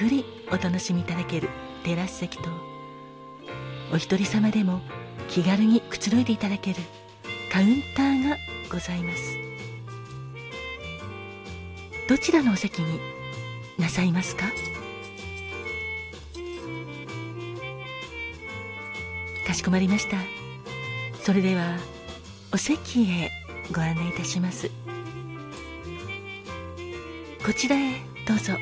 くりお楽しみいただけるテラス席とお一人様でも気軽にくつろいでいただけるカウンターがございます。どちらのお席になさいますか？かしこまりました。それではお席へご案内いたします。こちらへどうぞ。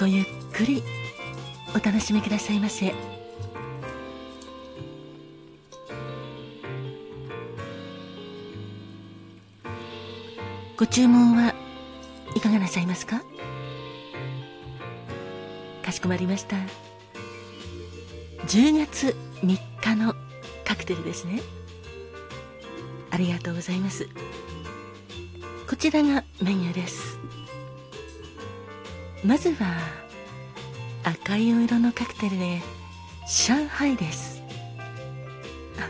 ごゆっくりお楽しみくださいませ。ご注文はいかがなさいますか？かしこまりました。10月3日のカクテルですね。ありがとうございます。こちらがメニューです。まずは赤いお色のカクテルで上海です。あ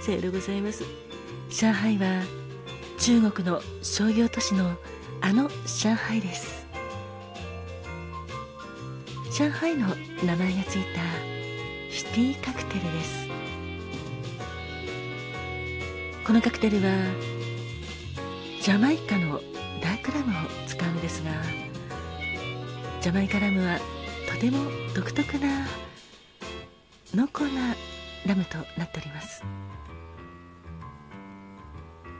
さようでございます。上海は中国の商業都市のあの上海です。上海の名前がついたシティカクテルです。このカクテルはジャマイカのダークラムを使うのですがジャマイカラムはとても独特な濃厚なラムとなっております。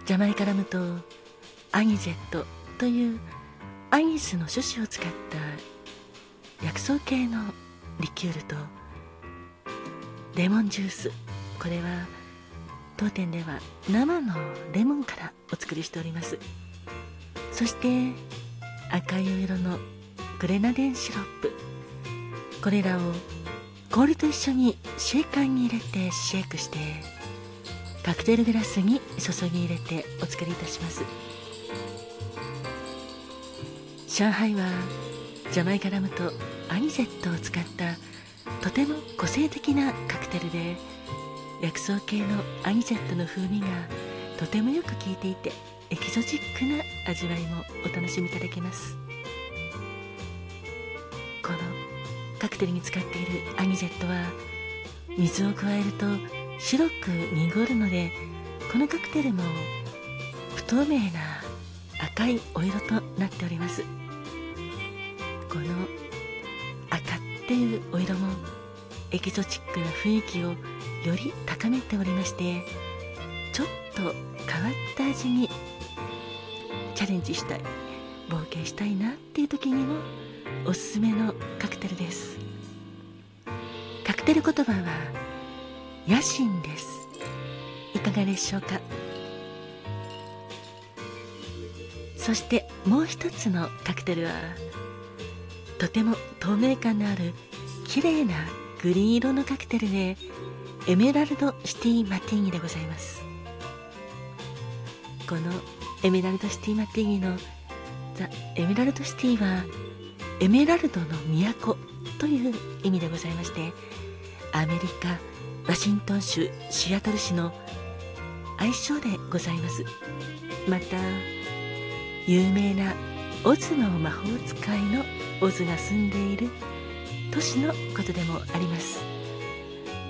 ジャマイカラムとアギジェットというアギスの種子を使った薬草系のリキュールとレモンジュース。これは当店では生のレモンからお作りしております。そして赤い色のグレナデンシロップ。これらを氷と一緒にシェーカーに入れてシェイクしてカクテルグラスに注ぎ入れてお作りいたします。上海はジャマイカラムとアニゼットを使ったとても個性的なカクテルで薬草系のアニジェットの風味がとてもよく効いていてエキゾチックな味わいもお楽しみいただけます。クテルに使っているアニジェットは水を加えると白く濁るのでこのカクテルも不透明な赤いお色となっております。この赤っていうお色もエキゾチックな雰囲気をより高めておりましてちょっと変わった味にチャレンジしたい冒険したいなっていう時にもおすすめのカクテルです。カクテル言葉は野心です。いかがでしょうか？そしてもう一つのカクテルはとても透明感のある綺麗なグリーン色のカクテルでエメラルドシティマティーニでございます。このエメラルドシティマティーニのザ・エメラルドシティはエメラルドの都という意味でございましてアメリカワシントン州シアトル市の愛称でございます。また有名なオズの魔法使いのオズが住んでいる都市のことでもあります。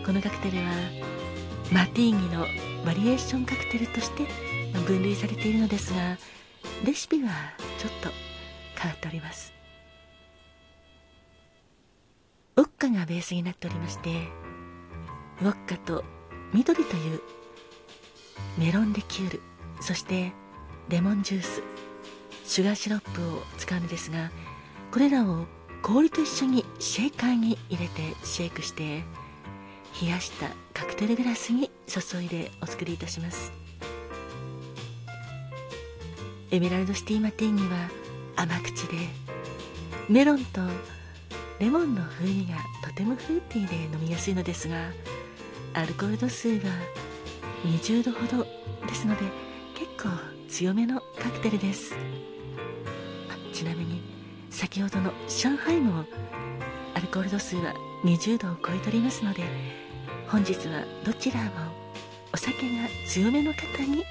このカクテルはマティーニのバリエーションカクテルとして分類されているのですがレシピはちょっと変わっております。ウォッカがベースになっておりましてウォッカと緑というメロンリキュールそしてレモンジュースシュガーシロップを使うのですがこれらを氷と一緒にシェイカーに入れてシェイクして冷やしたカクテルグラスに注いでお作りいたします。エメラルドシティマティーニは甘口でメロンとレモンの風味がとてもフルーティーで飲みやすいのですがアルコール度数は20度ほどですので結構強めのカクテルです。ちなみに先ほどの上海もアルコール度数は20度を超えておりますので本日はどちらもお酒が強めの方に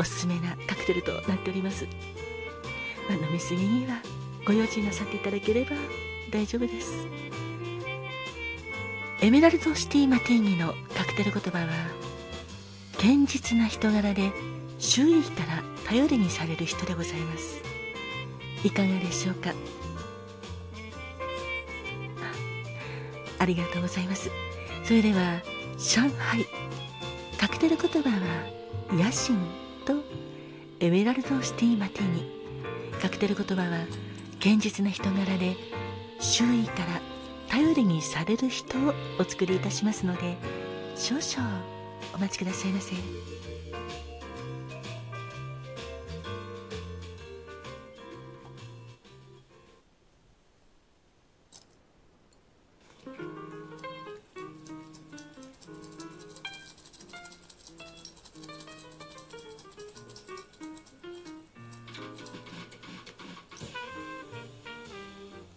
おすすめなカクテルとなっております、まあ、飲みすぎにはご用心なさっていただければ大丈夫です。エメラルドシティマティーニのカクテル言葉は堅実な人柄で周囲から頼りにされる人でございます。いかがでしょうか？ありがとうございます。それでは上海カクテル言葉は野心とエメラルドシティマティーニ。カクテル言葉は堅実な人柄で周囲から頼りにされる人をお作りいたしますので少々お待ちくださいませ。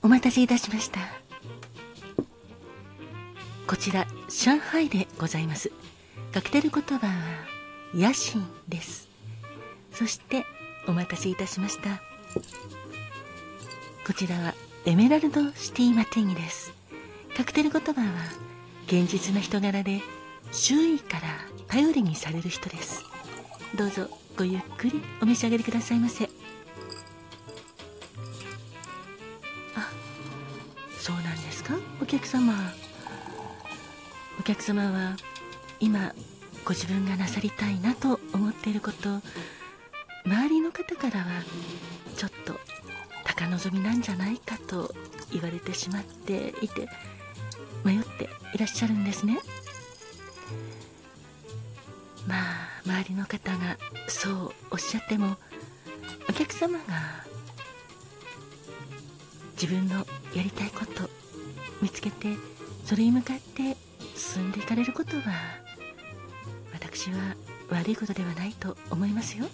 お待たせいたしました。こちら上海でございます。カクテル言葉は野心です。そしてお待たせいたしました。こちらはエメラルドシティマティニです。カクテル言葉は現実な人柄で周囲から頼りにされる人です。どうぞごゆっくりお召し上がりくださいませ。客様。お客様は今ご自分がなさりたいなと思っていること。周りの方からはちょっと高望みなんじゃないかと言われてしまっていて迷っていらっしゃるんですね。まあ周りの方がそうおっしゃってもお客様が自分のやりたいこと見つけてそれに向かって進んでいかれることは私は悪いことではないと思いますよ。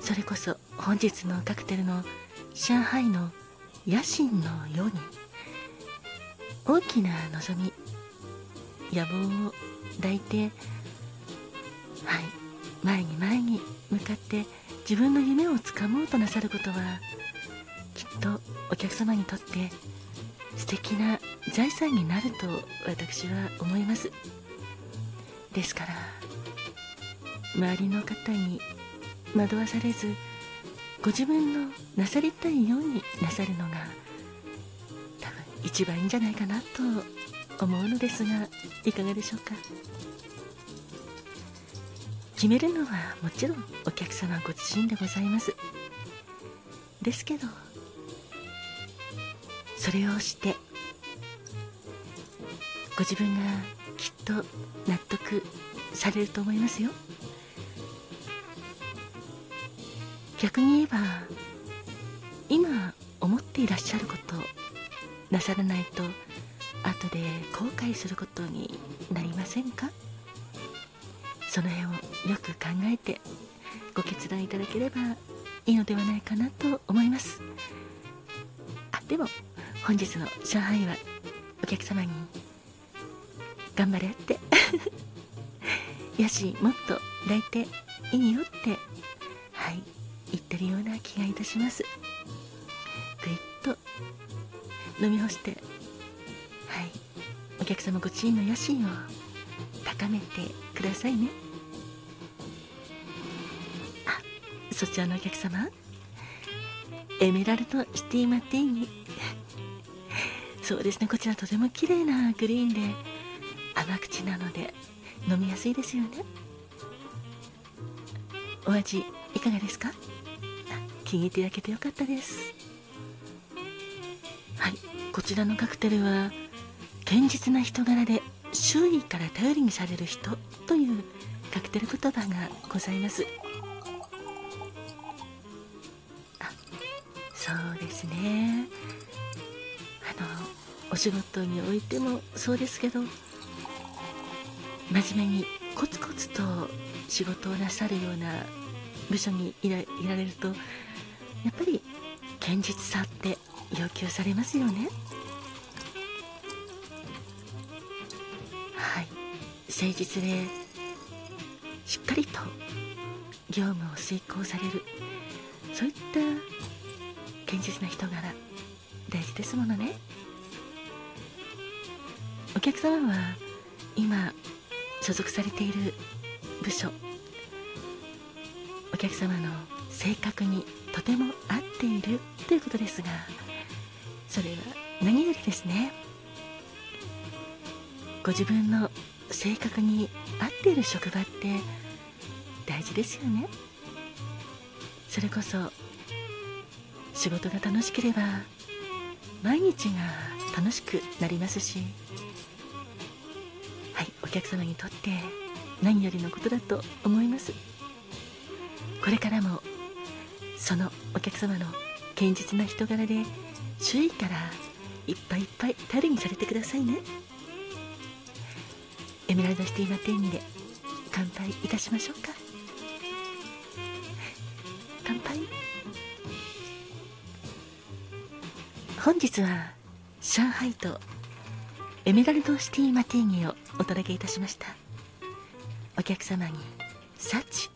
それこそ本日のカクテルの上海の野心のように大きな望み野望を抱いてはい前に前に向かって自分の夢をつかもうとなさることはきっとお客様にとって素敵な財産になると私は思います。ですから周りの方に惑わされずご自分のなさりたいようになさるのが多分一番いいんじゃないかなと思うのですがいかがでしょうか。決めるのはもちろんお客様ご自身でございます。ですけどそれをしてご自分がきっと納得されると思いますよ。逆に言えば今思っていらっしゃることなさらないと後で後悔することになりませんか？その辺をよく考えてご決断いただければいいのではないかなと思います。あでも本日の上海はお客様に頑張れって。やしもっと抱いていいよってはい言ってるような気がいたします。ぐいっと飲み干してはいお客様ご自身の野心を高めてくださいね。あそちらのお客様エメラルドシティマティーニ。そうですね。こちらとても綺麗なグリーンで甘口なので飲みやすいですよね。お味いかがですか？気に入っていただけてよかったです。はい。こちらのカクテルは堅実な人柄で周囲から頼りにされる人というカクテル言葉がございます。あそうですね。お仕事においてもそうですけど真面目にコツコツと仕事をなさるような部署にいられるとやっぱり堅実さって要求されますよね。はい。誠実でしっかりと業務を遂行される。そういった堅実な人柄大事ですものね。お客様は今所属されている部署。お客様の性格にとても合っているということですがそれは何よりですね。ご自分の性格に合っている職場って大事ですよね。それこそ仕事が楽しければ毎日が楽しくなりますし客様にとって何よりのことだと思います。これからもそのお客様の堅実な人柄で周囲からいっぱいいっぱい頼りにされてくださいね。エメラルドシティマテンニで乾杯いたしましょうか。乾杯。本日は上海とエメラルドシティマティーニをお届けいたしました。お客様に幸